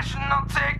nation, I'll take